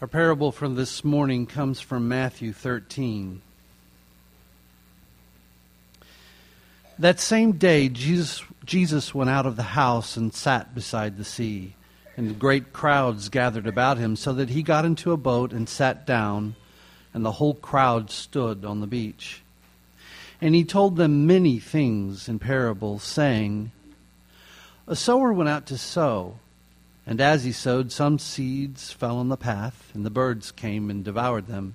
Our parable from this morning comes from Matthew 13. That same day, Jesus, Jesus went out of the house and sat beside the sea, and great crowds gathered about him, so that he got into a boat and sat down, and the whole crowd stood on the beach. And he told them many things in parables, saying, A sower went out to sow. And as he sowed, some seeds fell on the path, and the birds came and devoured them.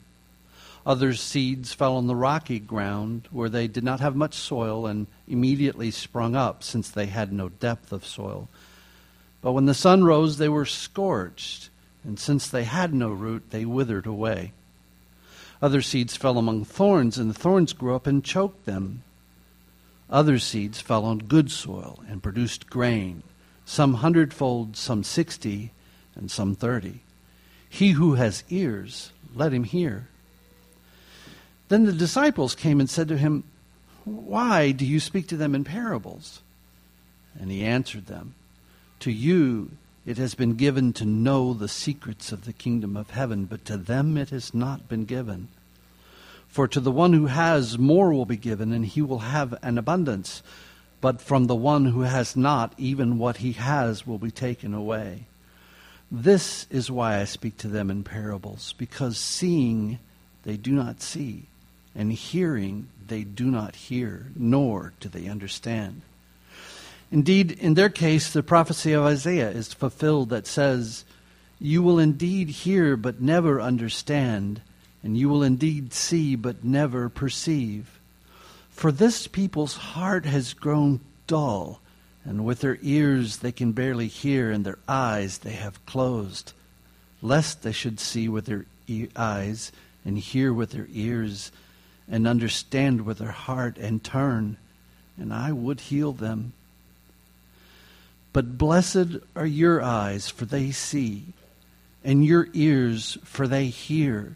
Other seeds fell on the rocky ground, where they did not have much soil, and immediately sprung up, since they had no depth of soil. But when the sun rose, they were scorched, and since they had no root, they withered away. Other seeds fell among thorns, and the thorns grew up and choked them. Other seeds fell on good soil and produced grain some hundredfold, some sixty, and some thirty. He who has ears, let him hear. Then the disciples came and said to him, Why do you speak to them in parables? And he answered them, To you it has been given to know the secrets of the kingdom of heaven, but to them it has not been given. For to the one who has, more will be given, and he will have an abundance but from the one who has not, even what he has will be taken away. This is why I speak to them in parables, because seeing they do not see, and hearing they do not hear, nor do they understand. Indeed, in their case, the prophecy of Isaiah is fulfilled that says, You will indeed hear, but never understand, and you will indeed see, but never perceive. For this people's heart has grown dull, and with their ears they can barely hear, and their eyes they have closed, lest they should see with their e- eyes, and hear with their ears, and understand with their heart, and turn, and I would heal them. But blessed are your eyes, for they see, and your ears, for they hear.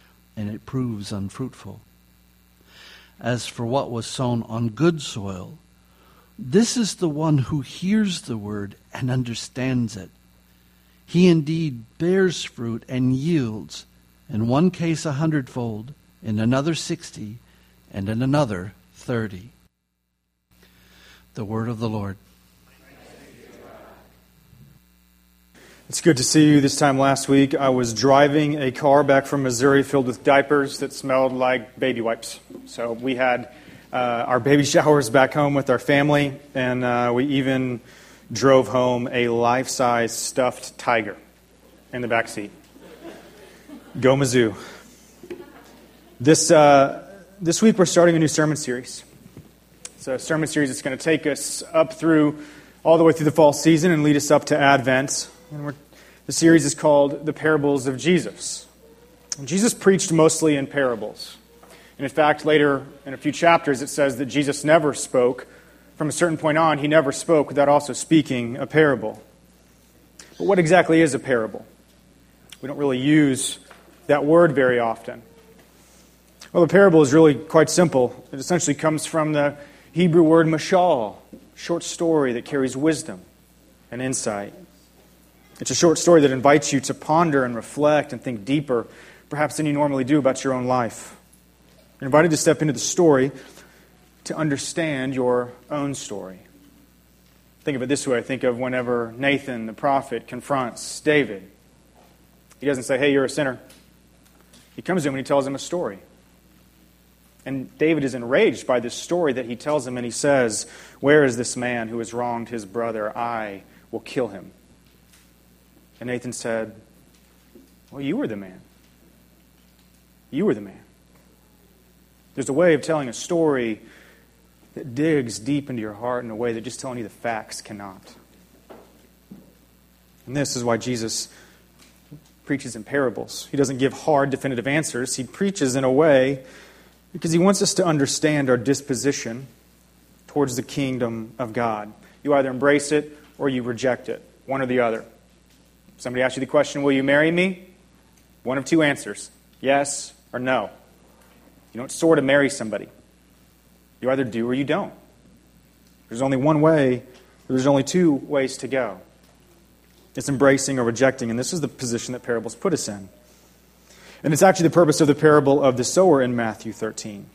and it proves unfruitful. As for what was sown on good soil, this is the one who hears the word and understands it. He indeed bears fruit and yields, in one case a hundredfold, in another sixty, and in another thirty. The word of the Lord. It's good to see you. This time last week, I was driving a car back from Missouri filled with diapers that smelled like baby wipes. So we had uh, our baby showers back home with our family, and uh, we even drove home a life size stuffed tiger in the back seat. Go Mizzou. This, uh, this week, we're starting a new sermon series. It's a sermon series that's going to take us up through all the way through the fall season and lead us up to Advent. And the series is called The Parables of Jesus. And Jesus preached mostly in parables. And in fact, later in a few chapters, it says that Jesus never spoke. From a certain point on, he never spoke without also speaking a parable. But what exactly is a parable? We don't really use that word very often. Well, the parable is really quite simple. It essentially comes from the Hebrew word mashal, short story that carries wisdom and insight. It's a short story that invites you to ponder and reflect and think deeper, perhaps than you normally do about your own life. You're invited to step into the story to understand your own story. Think of it this way think of whenever Nathan, the prophet, confronts David. He doesn't say, Hey, you're a sinner. He He comes to him and he tells him a story. And David is enraged by this story that he tells him, and he says, Where is this man who has wronged his brother? I will kill him. And Nathan said, Well, you were the man. You were the man. There's a way of telling a story that digs deep into your heart in a way that just telling you the facts cannot. And this is why Jesus preaches in parables. He doesn't give hard, definitive answers. He preaches in a way because he wants us to understand our disposition towards the kingdom of God. You either embrace it or you reject it, one or the other. Somebody asks you the question, Will you marry me? One of two answers yes or no. You don't sort of marry somebody. You either do or you don't. There's only one way, there's only two ways to go. It's embracing or rejecting, and this is the position that parables put us in. And it's actually the purpose of the parable of the sower in Matthew 13.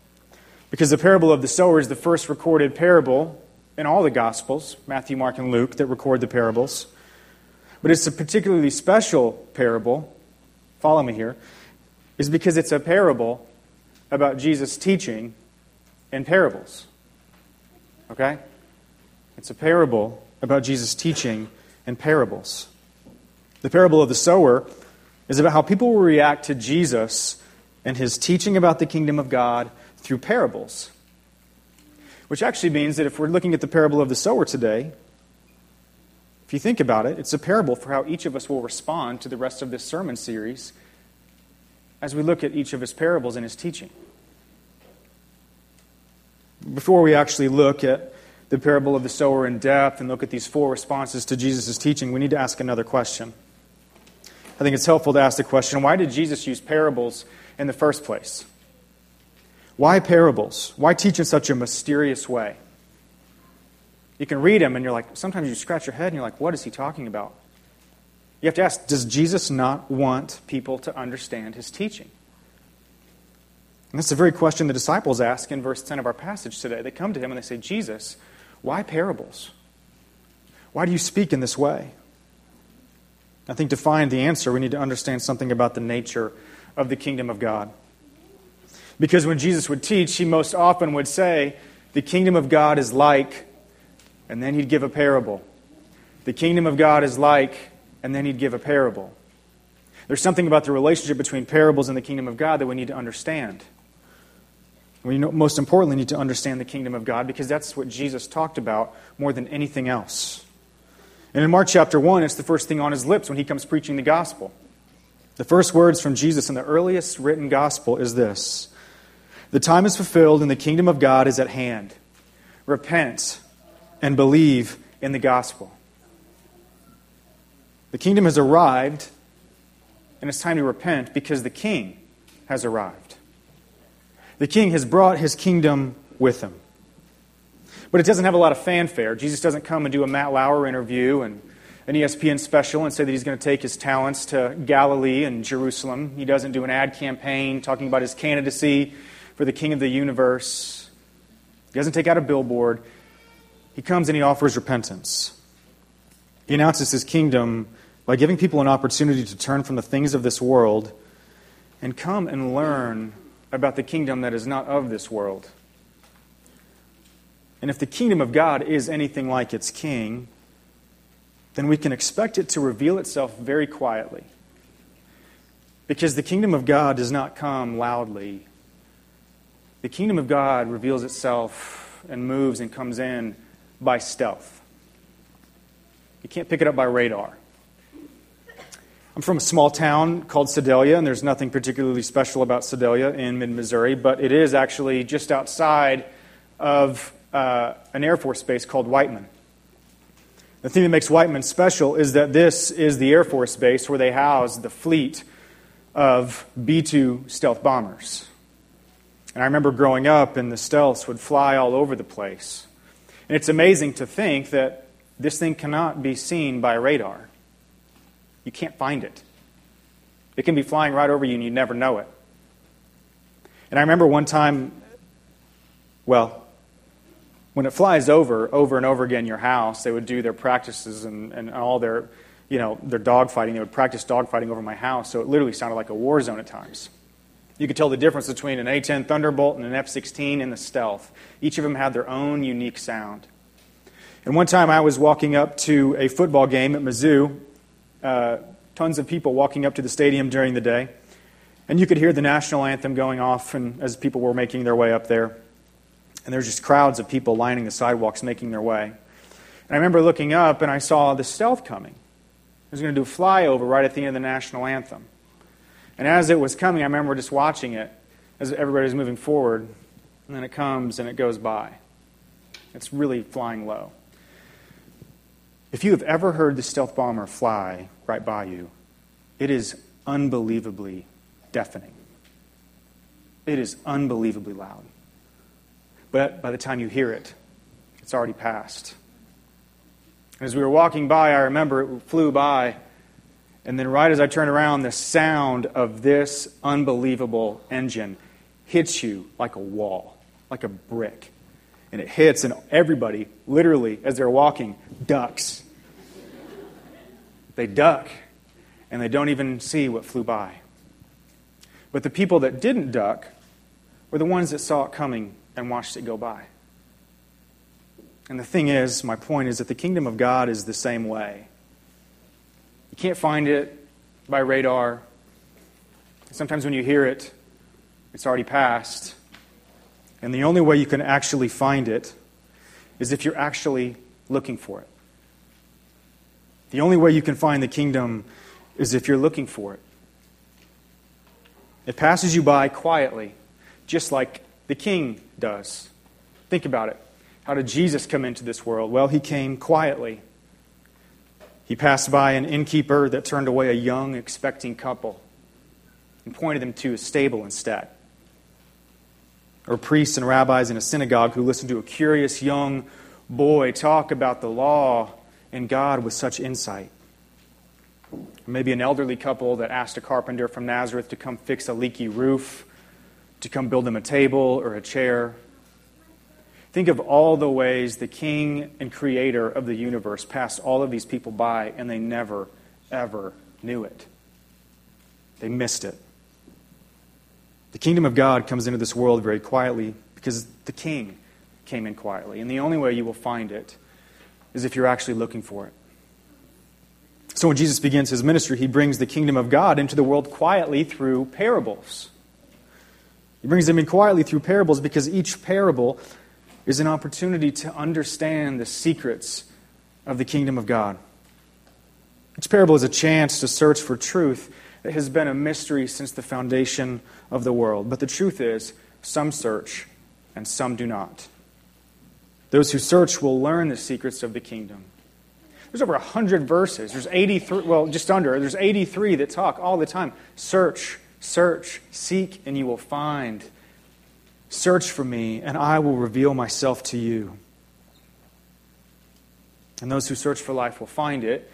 Because the parable of the sower is the first recorded parable in all the Gospels Matthew, Mark, and Luke that record the parables. But it's a particularly special parable. Follow me here. Is because it's a parable about Jesus teaching in parables. Okay? It's a parable about Jesus teaching in parables. The parable of the sower is about how people will react to Jesus and his teaching about the kingdom of God through parables. Which actually means that if we're looking at the parable of the sower today, if you think about it, it's a parable for how each of us will respond to the rest of this sermon series as we look at each of his parables and his teaching before we actually look at the parable of the sower in depth and look at these four responses to Jesus' teaching, we need to ask another question. I think it's helpful to ask the question why did Jesus use parables in the first place? Why parables? Why teach in such a mysterious way? You can read them and you're like, sometimes you scratch your head and you're like, what is he talking about? You have to ask, does Jesus not want people to understand his teaching? And that's the very question the disciples ask in verse 10 of our passage today. They come to him and they say, Jesus, why parables? Why do you speak in this way? I think to find the answer, we need to understand something about the nature of the kingdom of God. Because when Jesus would teach, he most often would say, The kingdom of God is like, and then he'd give a parable. The kingdom of God is like, and then he'd give a parable. There's something about the relationship between parables and the kingdom of God that we need to understand. We most importantly need to understand the kingdom of God because that's what Jesus talked about more than anything else. And in Mark chapter 1, it's the first thing on his lips when he comes preaching the gospel. The first words from Jesus in the earliest written gospel is this The time is fulfilled and the kingdom of God is at hand. Repent and believe in the gospel. The kingdom has arrived, and it's time to repent because the king has arrived. The king has brought his kingdom with him. But it doesn't have a lot of fanfare. Jesus doesn't come and do a Matt Lauer interview and an ESPN special and say that he's going to take his talents to Galilee and Jerusalem. He doesn't do an ad campaign talking about his candidacy for the king of the universe. He doesn't take out a billboard. He comes and he offers repentance. He announces his kingdom by giving people an opportunity to turn from the things of this world and come and learn about the kingdom that is not of this world. And if the kingdom of God is anything like its king, then we can expect it to reveal itself very quietly. Because the kingdom of God does not come loudly. The kingdom of God reveals itself and moves and comes in by stealth. You can't pick it up by radar. I'm from a small town called Sedalia, and there's nothing particularly special about Sedalia in mid Missouri, but it is actually just outside of uh, an Air Force base called Whiteman. The thing that makes Whiteman special is that this is the Air Force base where they house the fleet of B 2 stealth bombers. And I remember growing up, and the stealths would fly all over the place. And it's amazing to think that this thing cannot be seen by radar. You can't find it. It can be flying right over you and you never know it. And I remember one time, well, when it flies over, over and over again your house, they would do their practices and, and all their, you know, their dog fighting. They would practice dog fighting over my house, so it literally sounded like a war zone at times. You could tell the difference between an A 10 Thunderbolt and an F 16 in the stealth. Each of them had their own unique sound. And one time I was walking up to a football game at Mizzou, uh, tons of people walking up to the stadium during the day, and you could hear the national anthem going off and, as people were making their way up there. And there's just crowds of people lining the sidewalks making their way. And I remember looking up and I saw the stealth coming. It was going to do a flyover right at the end of the national anthem. And as it was coming, I remember just watching it as everybody was moving forward. And then it comes and it goes by. It's really flying low. If you have ever heard the stealth bomber fly right by you, it is unbelievably deafening. It is unbelievably loud. But by the time you hear it, it's already passed. As we were walking by, I remember it flew by. And then, right as I turn around, the sound of this unbelievable engine hits you like a wall, like a brick. And it hits, and everybody, literally, as they're walking, ducks. They duck, and they don't even see what flew by. But the people that didn't duck were the ones that saw it coming and watched it go by. And the thing is, my point is that the kingdom of God is the same way. You can't find it by radar. Sometimes when you hear it, it's already passed. And the only way you can actually find it is if you're actually looking for it. The only way you can find the kingdom is if you're looking for it. It passes you by quietly, just like the king does. Think about it. How did Jesus come into this world? Well, he came quietly. He passed by an innkeeper that turned away a young, expecting couple and pointed them to a stable instead. Or priests and rabbis in a synagogue who listened to a curious young boy talk about the law and God with such insight. Or Maybe an elderly couple that asked a carpenter from Nazareth to come fix a leaky roof, to come build them a table or a chair. Think of all the ways the king and creator of the universe passed all of these people by and they never, ever knew it. They missed it. The kingdom of God comes into this world very quietly because the king came in quietly. And the only way you will find it is if you're actually looking for it. So when Jesus begins his ministry, he brings the kingdom of God into the world quietly through parables. He brings them in quietly through parables because each parable is an opportunity to understand the secrets of the kingdom of God. Each parable is a chance to search for truth that has been a mystery since the foundation of the world. But the truth is, some search and some do not. Those who search will learn the secrets of the kingdom. There's over 100 verses. There's 83, well, just under. There's 83 that talk all the time. Search, search, seek, and you will find. Search for me, and I will reveal myself to you. And those who search for life will find it.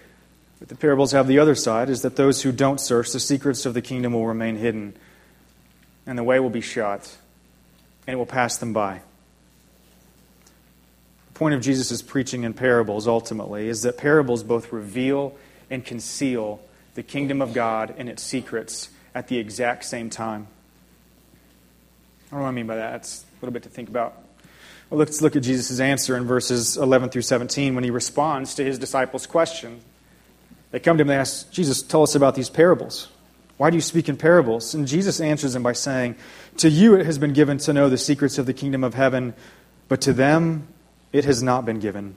But the parables have the other side is that those who don't search, the secrets of the kingdom will remain hidden, and the way will be shut, and it will pass them by The point of Jesus' preaching in parables ultimately is that parables both reveal and conceal the kingdom of God and its secrets at the exact same time. What do I mean by that? It's a little bit to think about. Well, let's look at Jesus' answer in verses 11 through 17 when he responds to his disciples' question. They come to him and they ask, Jesus, tell us about these parables. Why do you speak in parables? And Jesus answers them by saying, To you it has been given to know the secrets of the kingdom of heaven, but to them it has not been given.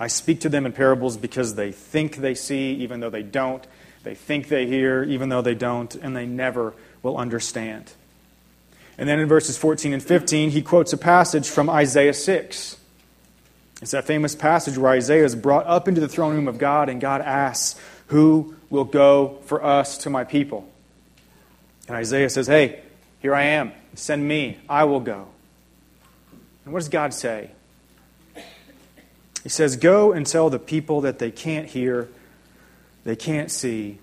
I speak to them in parables because they think they see, even though they don't. They think they hear, even though they don't, and they never will understand. And then in verses 14 and 15, he quotes a passage from Isaiah 6. It's that famous passage where Isaiah is brought up into the throne room of God, and God asks, Who will go for us to my people? And Isaiah says, Hey, here I am. Send me. I will go. And what does God say? He says, Go and tell the people that they can't hear, they can't see,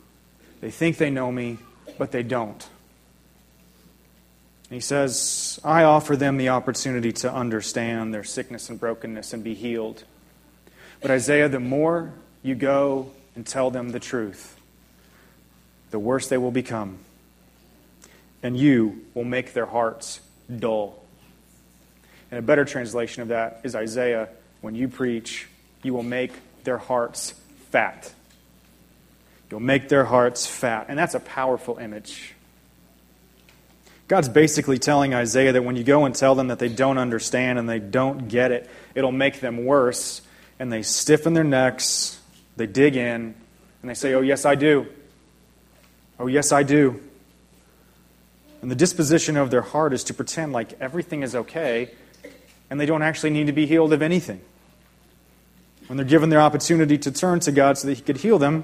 they think they know me, but they don't. He says, I offer them the opportunity to understand their sickness and brokenness and be healed. But Isaiah, the more you go and tell them the truth, the worse they will become. and you will make their hearts dull. And a better translation of that is Isaiah when you preach, you will make their hearts fat. You'll make their hearts fat. And that's a powerful image. God's basically telling Isaiah that when you go and tell them that they don't understand and they don't get it, it'll make them worse. And they stiffen their necks, they dig in, and they say, Oh, yes, I do. Oh, yes, I do. And the disposition of their heart is to pretend like everything is okay and they don't actually need to be healed of anything. When they're given their opportunity to turn to God so that He could heal them,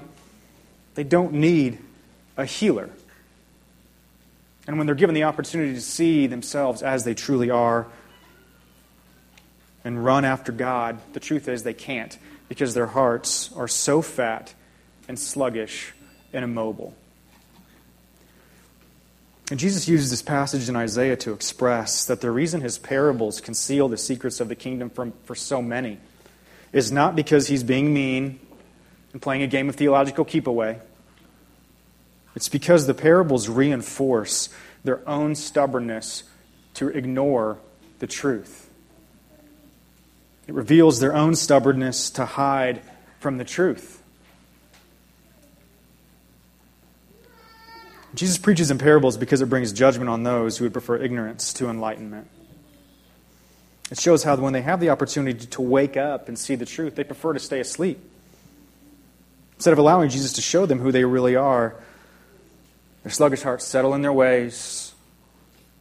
they don't need a healer. And when they're given the opportunity to see themselves as they truly are and run after God, the truth is they can't because their hearts are so fat and sluggish and immobile. And Jesus uses this passage in Isaiah to express that the reason his parables conceal the secrets of the kingdom from, for so many is not because he's being mean and playing a game of theological keep away. It's because the parables reinforce their own stubbornness to ignore the truth. It reveals their own stubbornness to hide from the truth. Jesus preaches in parables because it brings judgment on those who would prefer ignorance to enlightenment. It shows how when they have the opportunity to wake up and see the truth, they prefer to stay asleep. Instead of allowing Jesus to show them who they really are, their sluggish hearts settle in their ways,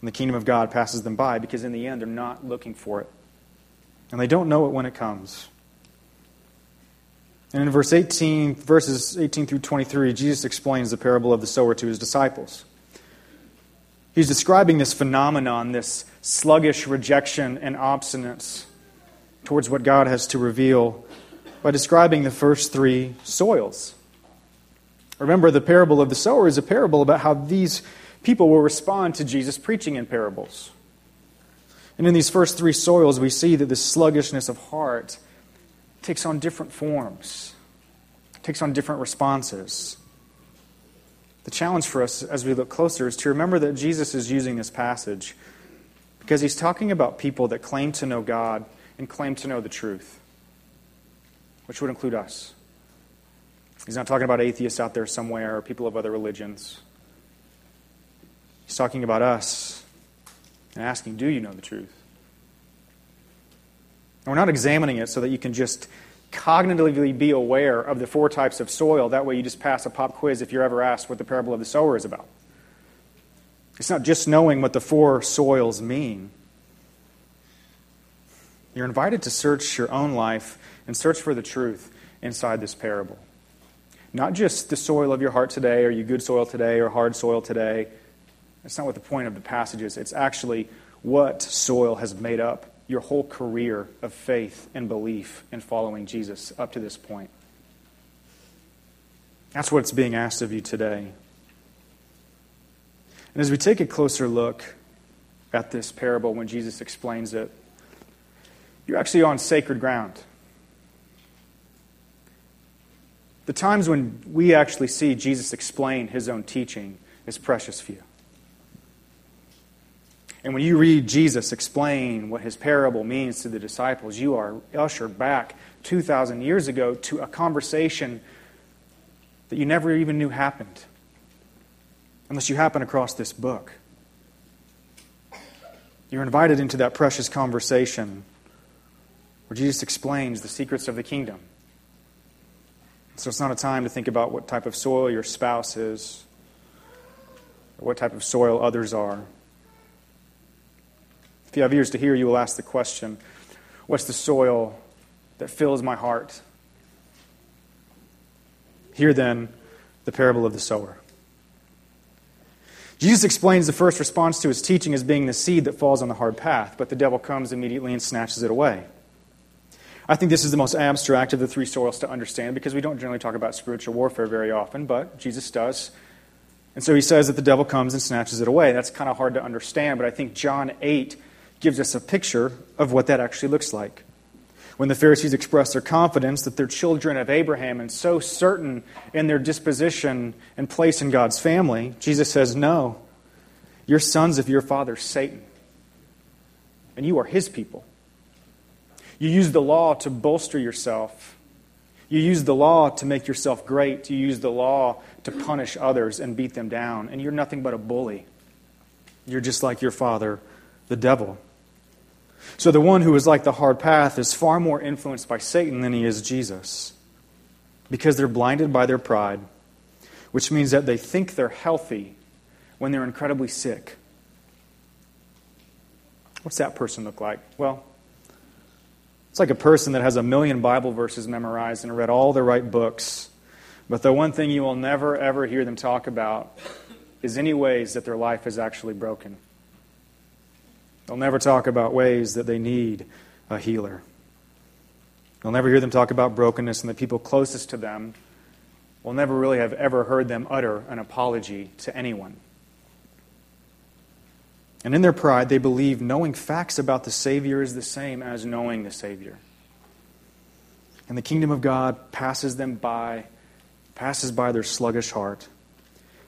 and the kingdom of God passes them by because in the end they're not looking for it. And they don't know it when it comes. And in verse 18, verses 18 through 23, Jesus explains the parable of the sower to his disciples. He's describing this phenomenon, this sluggish rejection and obstinance towards what God has to reveal, by describing the first three soils. Remember, the parable of the sower is a parable about how these people will respond to Jesus preaching in parables. And in these first three soils, we see that this sluggishness of heart takes on different forms, takes on different responses. The challenge for us as we look closer is to remember that Jesus is using this passage because he's talking about people that claim to know God and claim to know the truth, which would include us. He's not talking about atheists out there somewhere or people of other religions. He's talking about us and asking, Do you know the truth? And we're not examining it so that you can just cognitively be aware of the four types of soil. That way you just pass a pop quiz if you're ever asked what the parable of the sower is about. It's not just knowing what the four soils mean. You're invited to search your own life and search for the truth inside this parable. Not just the soil of your heart today, are you good soil today or hard soil today? That's not what the point of the passage is. It's actually what soil has made up your whole career of faith and belief in following Jesus up to this point. That's what's being asked of you today. And as we take a closer look at this parable when Jesus explains it, you're actually on sacred ground. The times when we actually see Jesus explain his own teaching is precious few. And when you read Jesus explain what his parable means to the disciples, you are ushered back 2,000 years ago to a conversation that you never even knew happened, unless you happen across this book. You're invited into that precious conversation where Jesus explains the secrets of the kingdom. So it's not a time to think about what type of soil your spouse is or what type of soil others are. If you have ears to hear, you will ask the question What's the soil that fills my heart? Hear then the parable of the sower. Jesus explains the first response to his teaching as being the seed that falls on the hard path, but the devil comes immediately and snatches it away. I think this is the most abstract of the three soils to understand because we don't generally talk about spiritual warfare very often, but Jesus does. And so he says that the devil comes and snatches it away. That's kind of hard to understand, but I think John 8 gives us a picture of what that actually looks like. When the Pharisees express their confidence that they're children of Abraham and so certain in their disposition and place in God's family, Jesus says, No. You're sons of your father, Satan, and you are his people. You use the law to bolster yourself. You use the law to make yourself great. You use the law to punish others and beat them down. And you're nothing but a bully. You're just like your father, the devil. So the one who is like the hard path is far more influenced by Satan than he is Jesus because they're blinded by their pride, which means that they think they're healthy when they're incredibly sick. What's that person look like? Well, it's like a person that has a million Bible verses memorized and read all the right books, but the one thing you will never, ever hear them talk about is any ways that their life is actually broken. They'll never talk about ways that they need a healer. You'll never hear them talk about brokenness, and the people closest to them will never really have ever heard them utter an apology to anyone. And in their pride, they believe knowing facts about the Savior is the same as knowing the Savior. And the kingdom of God passes them by, passes by their sluggish heart,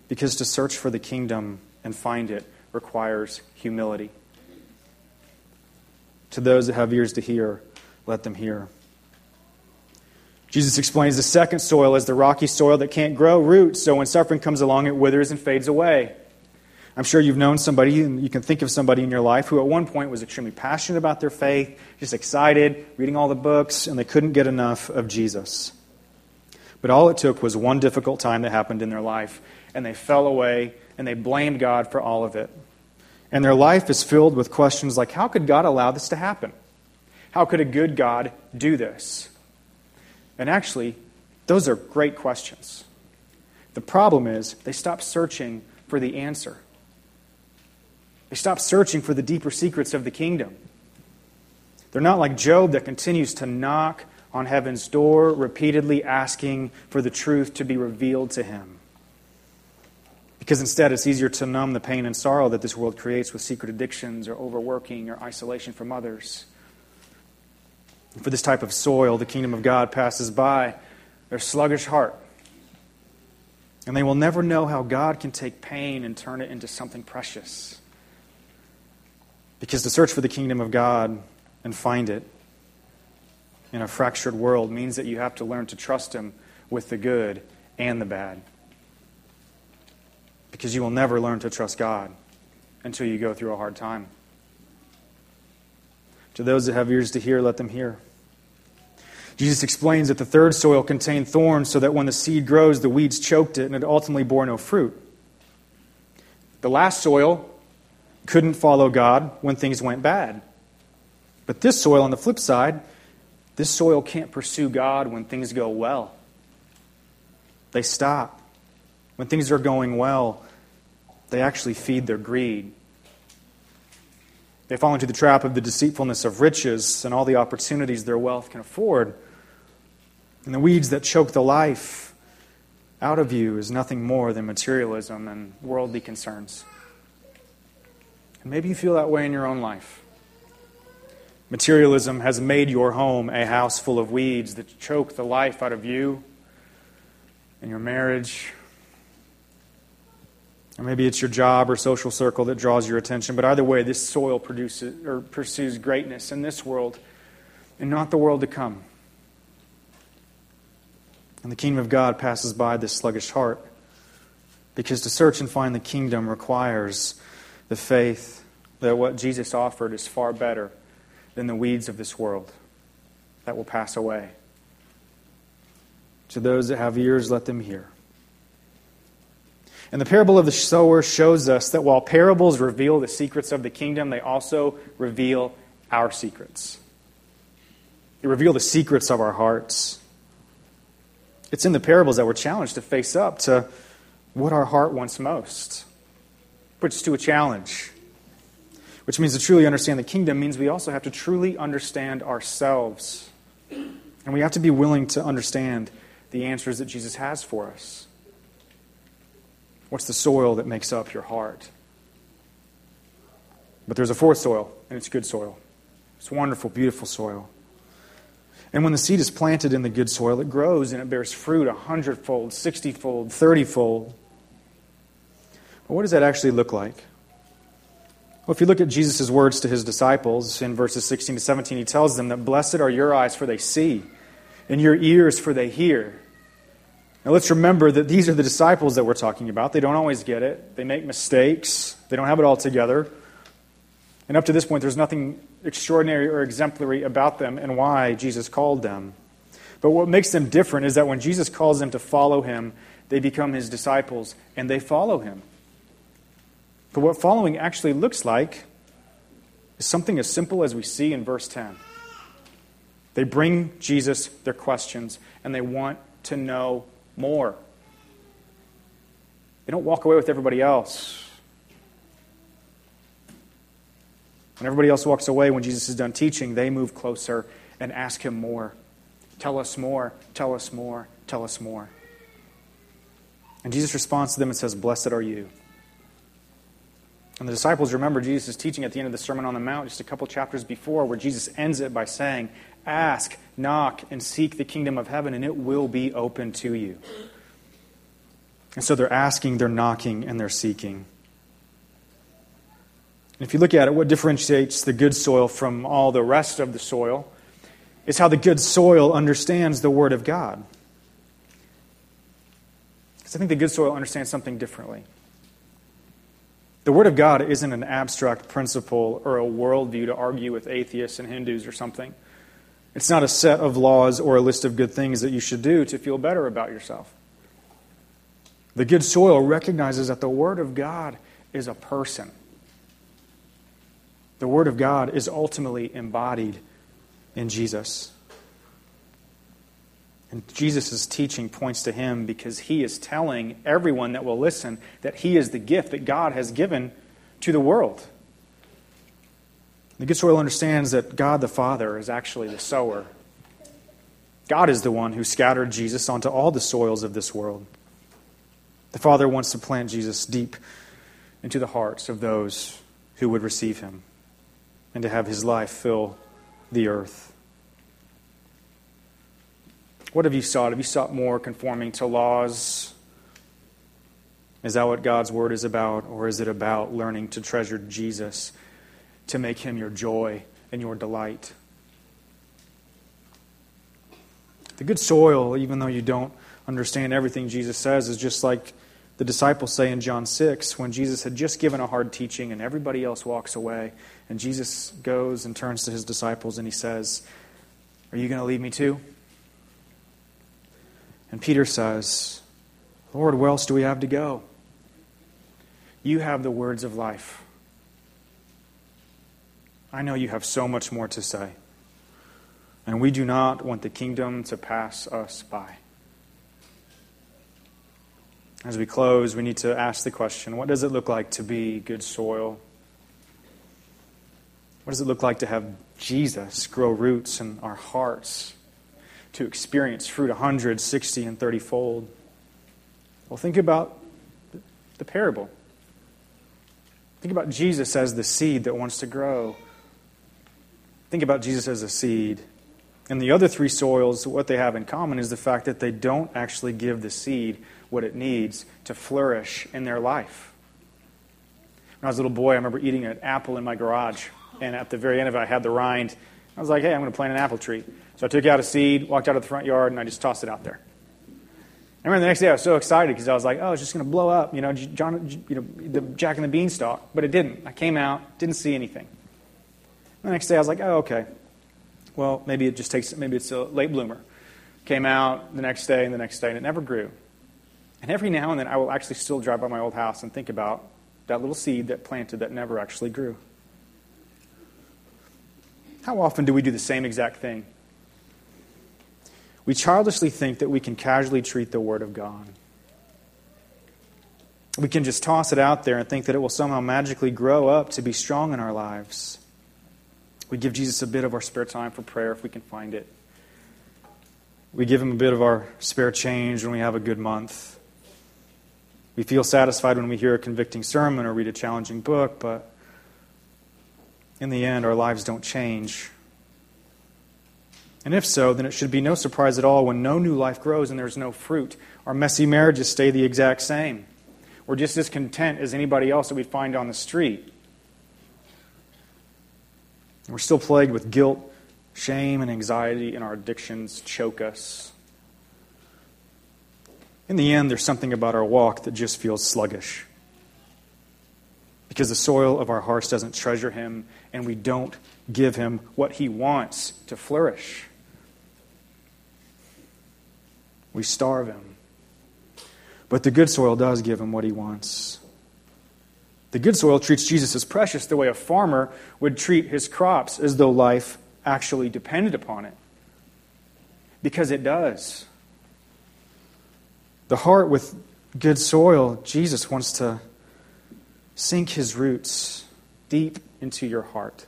because to search for the kingdom and find it requires humility. To those that have ears to hear, let them hear. Jesus explains the second soil as the rocky soil that can't grow roots, so when suffering comes along, it withers and fades away. I'm sure you've known somebody, and you can think of somebody in your life who at one point was extremely passionate about their faith, just excited, reading all the books, and they couldn't get enough of Jesus. But all it took was one difficult time that happened in their life, and they fell away, and they blamed God for all of it. And their life is filled with questions like how could God allow this to happen? How could a good God do this? And actually, those are great questions. The problem is they stop searching for the answer. They stop searching for the deeper secrets of the kingdom. They're not like Job that continues to knock on heaven's door, repeatedly asking for the truth to be revealed to him. Because instead, it's easier to numb the pain and sorrow that this world creates with secret addictions or overworking or isolation from others. For this type of soil, the kingdom of God passes by their sluggish heart. And they will never know how God can take pain and turn it into something precious. Because to search for the kingdom of God and find it in a fractured world means that you have to learn to trust Him with the good and the bad. Because you will never learn to trust God until you go through a hard time. To those that have ears to hear, let them hear. Jesus explains that the third soil contained thorns so that when the seed grows, the weeds choked it and it ultimately bore no fruit. The last soil couldn't follow God when things went bad. But this soil, on the flip side, this soil can't pursue God when things go well. They stop. When things are going well, they actually feed their greed. They fall into the trap of the deceitfulness of riches and all the opportunities their wealth can afford. And the weeds that choke the life out of you is nothing more than materialism and worldly concerns. And maybe you feel that way in your own life. Materialism has made your home a house full of weeds that choke the life out of you and your marriage, or maybe it's your job or social circle that draws your attention. But either way, this soil produces or pursues greatness in this world and not the world to come. And the kingdom of God passes by this sluggish heart because to search and find the kingdom requires the faith that what Jesus offered is far better than the weeds of this world that will pass away. To those that have ears, let them hear. And the parable of the sower shows us that while parables reveal the secrets of the kingdom, they also reveal our secrets. They reveal the secrets of our hearts. It's in the parables that we're challenged to face up to what our heart wants most. Puts to a challenge. Which means to truly understand the kingdom means we also have to truly understand ourselves. And we have to be willing to understand the answers that Jesus has for us. What's the soil that makes up your heart? But there's a fourth soil, and it's good soil. It's wonderful, beautiful soil. And when the seed is planted in the good soil, it grows and it bears fruit a hundredfold, sixtyfold, thirtyfold. But what does that actually look like? Well, if you look at Jesus' words to his disciples in verses 16 to 17, he tells them that blessed are your eyes, for they see, and your ears, for they hear. Now, let's remember that these are the disciples that we're talking about. They don't always get it, they make mistakes, they don't have it all together. And up to this point, there's nothing extraordinary or exemplary about them and why Jesus called them. But what makes them different is that when Jesus calls them to follow him, they become his disciples and they follow him. But what following actually looks like is something as simple as we see in verse 10. They bring Jesus their questions and they want to know more. They don't walk away with everybody else. When everybody else walks away, when Jesus is done teaching, they move closer and ask him more. Tell us more, tell us more, tell us more. And Jesus responds to them and says, Blessed are you. And the disciples remember Jesus' teaching at the end of the Sermon on the Mount, just a couple chapters before, where Jesus ends it by saying, Ask, knock, and seek the kingdom of heaven, and it will be open to you. And so they're asking, they're knocking, and they're seeking. And if you look at it, what differentiates the good soil from all the rest of the soil is how the good soil understands the Word of God. Because I think the good soil understands something differently. The Word of God isn't an abstract principle or a worldview to argue with atheists and Hindus or something. It's not a set of laws or a list of good things that you should do to feel better about yourself. The good soil recognizes that the Word of God is a person. The Word of God is ultimately embodied in Jesus. And Jesus' teaching points to him because he is telling everyone that will listen that he is the gift that God has given to the world. The good soil understands that God the Father is actually the sower. God is the one who scattered Jesus onto all the soils of this world. The Father wants to plant Jesus deep into the hearts of those who would receive him and to have his life fill the earth. What have you sought? Have you sought more conforming to laws? Is that what God's word is about? Or is it about learning to treasure Jesus, to make him your joy and your delight? The good soil, even though you don't understand everything Jesus says, is just like the disciples say in John 6 when Jesus had just given a hard teaching and everybody else walks away. And Jesus goes and turns to his disciples and he says, Are you going to leave me too? And Peter says, Lord, where else do we have to go? You have the words of life. I know you have so much more to say. And we do not want the kingdom to pass us by. As we close, we need to ask the question what does it look like to be good soil? What does it look like to have Jesus grow roots in our hearts, to experience fruit 160 and 30 fold? Well, think about the parable. Think about Jesus as the seed that wants to grow. Think about Jesus as a seed. And the other three soils, what they have in common is the fact that they don't actually give the seed what it needs to flourish in their life. When I was a little boy, I remember eating an apple in my garage, and at the very end of it, I had the rind. I was like, hey, I'm going to plant an apple tree. So I took out a seed, walked out of the front yard, and I just tossed it out there. I remember the next day I was so excited because I was like, oh, it's just going to blow up, you know, John, you know, the Jack and the Beanstalk. But it didn't. I came out, didn't see anything. The next day I was like, oh, okay. Well, maybe it just takes, maybe it's a late bloomer. Came out the next day and the next day, and it never grew. And every now and then, I will actually still drive by my old house and think about that little seed that planted that never actually grew. How often do we do the same exact thing? We childishly think that we can casually treat the Word of God. We can just toss it out there and think that it will somehow magically grow up to be strong in our lives. We give Jesus a bit of our spare time for prayer if we can find it. We give him a bit of our spare change when we have a good month. We feel satisfied when we hear a convicting sermon or read a challenging book, but in the end, our lives don't change. And if so, then it should be no surprise at all when no new life grows and there's no fruit. Our messy marriages stay the exact same. We're just as content as anybody else that we find on the street. We're still plagued with guilt, shame, and anxiety, and our addictions choke us. In the end, there's something about our walk that just feels sluggish. Because the soil of our hearts doesn't treasure Him, and we don't give Him what He wants to flourish. We starve Him. But the good soil does give Him what He wants. The good soil treats Jesus as precious the way a farmer would treat his crops as though life actually depended upon it. Because it does. The heart with good soil, Jesus wants to sink his roots deep into your heart.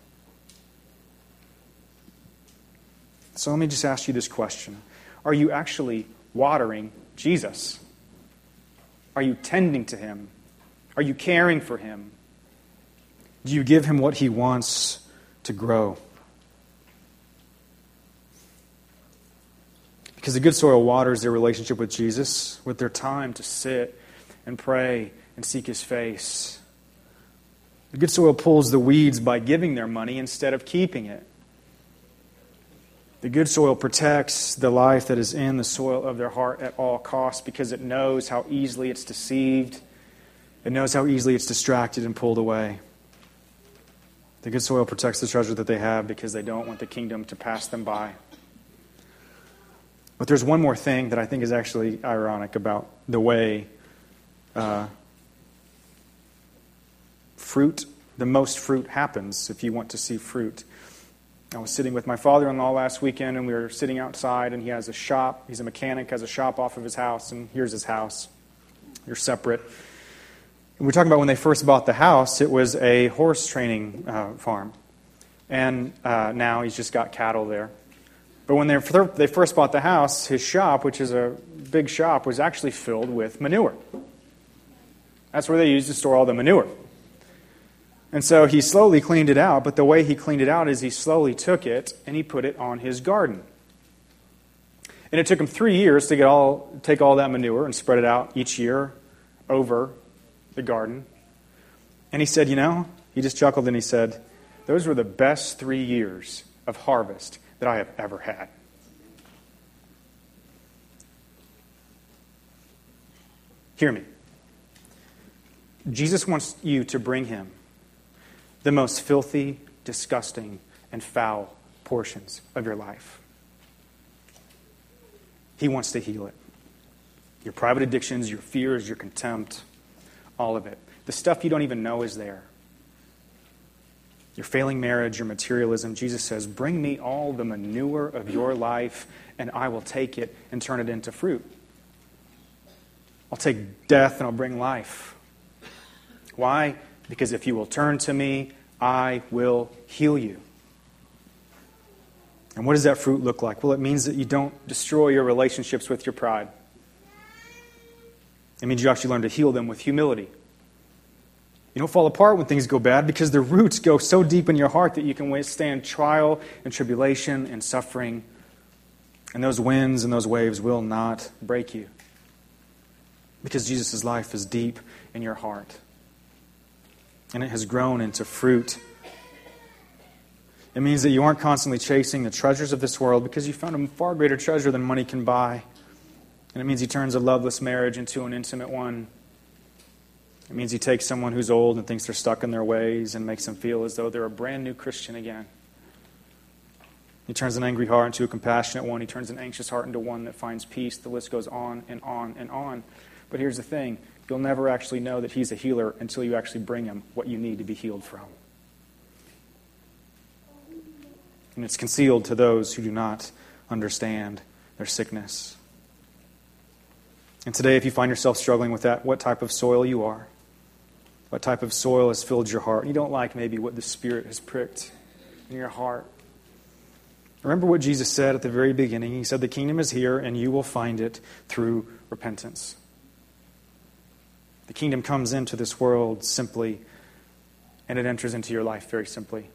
So let me just ask you this question Are you actually watering Jesus? Are you tending to him? Are you caring for him? Do you give him what he wants to grow? Because the good soil waters their relationship with Jesus with their time to sit and pray and seek his face. The good soil pulls the weeds by giving their money instead of keeping it. The good soil protects the life that is in the soil of their heart at all costs because it knows how easily it's deceived it knows how easily it's distracted and pulled away. The good soil protects the treasure that they have because they don't want the kingdom to pass them by. But there's one more thing that I think is actually ironic about the way uh, fruit, the most fruit happens if you want to see fruit. I was sitting with my father in law last weekend, and we were sitting outside, and he has a shop. He's a mechanic, has a shop off of his house, and here's his house. You're separate. We're talking about when they first bought the house, it was a horse training uh, farm. And uh, now he's just got cattle there. But when they, they first bought the house, his shop, which is a big shop, was actually filled with manure. That's where they used to store all the manure. And so he slowly cleaned it out, but the way he cleaned it out is he slowly took it and he put it on his garden. And it took him three years to get all, take all that manure and spread it out each year over the garden. And he said, You know, he just chuckled and he said, Those were the best three years of harvest that I have ever had. Hear me. Jesus wants you to bring him the most filthy, disgusting, and foul portions of your life. He wants to heal it. Your private addictions, your fears, your contempt all of it. The stuff you don't even know is there. Your failing marriage, your materialism, Jesus says, Bring me all the manure of your life, and I will take it and turn it into fruit. I'll take death and I'll bring life. Why? Because if you will turn to me, I will heal you. And what does that fruit look like? Well, it means that you don't destroy your relationships with your pride. It means you actually learn to heal them with humility. You don't fall apart when things go bad because the roots go so deep in your heart that you can withstand trial and tribulation and suffering. And those winds and those waves will not break you because Jesus' life is deep in your heart. And it has grown into fruit. It means that you aren't constantly chasing the treasures of this world because you found a far greater treasure than money can buy. And it means he turns a loveless marriage into an intimate one. It means he takes someone who's old and thinks they're stuck in their ways and makes them feel as though they're a brand new Christian again. He turns an angry heart into a compassionate one. He turns an anxious heart into one that finds peace. The list goes on and on and on. But here's the thing you'll never actually know that he's a healer until you actually bring him what you need to be healed from. And it's concealed to those who do not understand their sickness. And today, if you find yourself struggling with that, what type of soil you are, what type of soil has filled your heart, you don't like maybe what the Spirit has pricked in your heart. Remember what Jesus said at the very beginning. He said, The kingdom is here, and you will find it through repentance. The kingdom comes into this world simply, and it enters into your life very simply.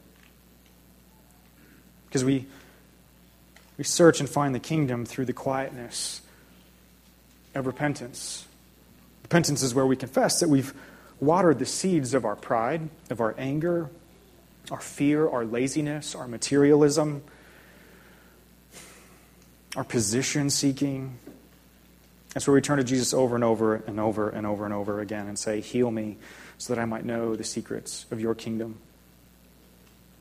Because we, we search and find the kingdom through the quietness of repentance. Repentance is where we confess that we've watered the seeds of our pride, of our anger, our fear, our laziness, our materialism, our position seeking. That's where we turn to Jesus over and over and over and over and over again and say, Heal me so that I might know the secrets of your kingdom.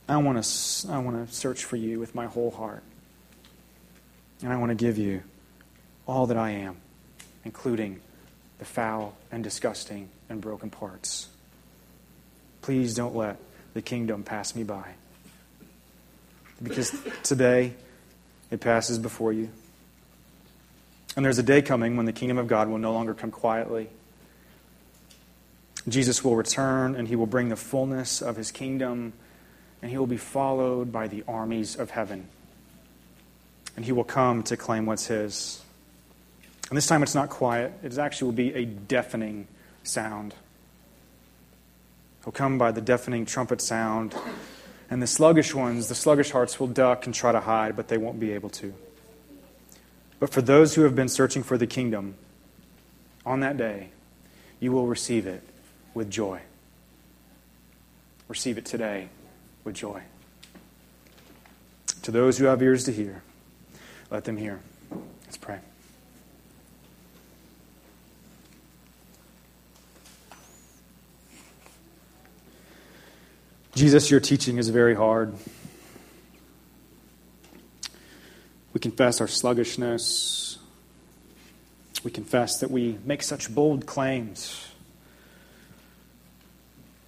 I want to, I want to search for you with my whole heart. And I want to give you all that I am, including the foul and disgusting and broken parts. Please don't let the kingdom pass me by. Because today it passes before you. And there's a day coming when the kingdom of God will no longer come quietly. Jesus will return and he will bring the fullness of his kingdom, and he will be followed by the armies of heaven. And he will come to claim what's his. And this time it's not quiet, it actually will be a deafening sound. He'll come by the deafening trumpet sound, and the sluggish ones, the sluggish hearts, will duck and try to hide, but they won't be able to. But for those who have been searching for the kingdom, on that day, you will receive it with joy. Receive it today with joy. To those who have ears to hear, let them hear. Let's pray. Jesus, your teaching is very hard. We confess our sluggishness. We confess that we make such bold claims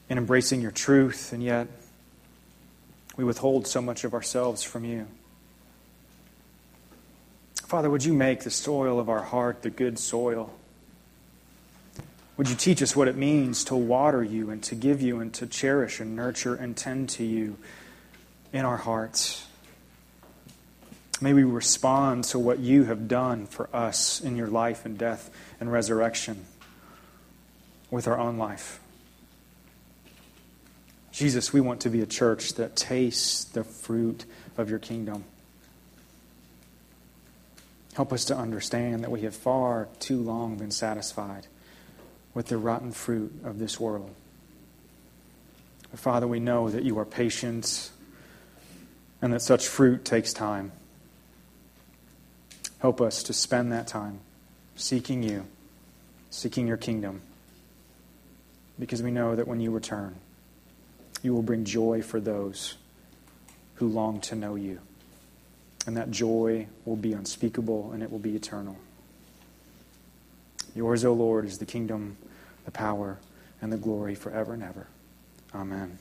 in embracing your truth, and yet we withhold so much of ourselves from you. Father, would you make the soil of our heart the good soil? Would you teach us what it means to water you and to give you and to cherish and nurture and tend to you in our hearts? May we respond to what you have done for us in your life and death and resurrection with our own life. Jesus, we want to be a church that tastes the fruit of your kingdom. Help us to understand that we have far too long been satisfied with the rotten fruit of this world. Father, we know that you are patient and that such fruit takes time. Help us to spend that time seeking you, seeking your kingdom, because we know that when you return, you will bring joy for those who long to know you. And that joy will be unspeakable and it will be eternal. Yours, O Lord, is the kingdom, the power, and the glory forever and ever. Amen.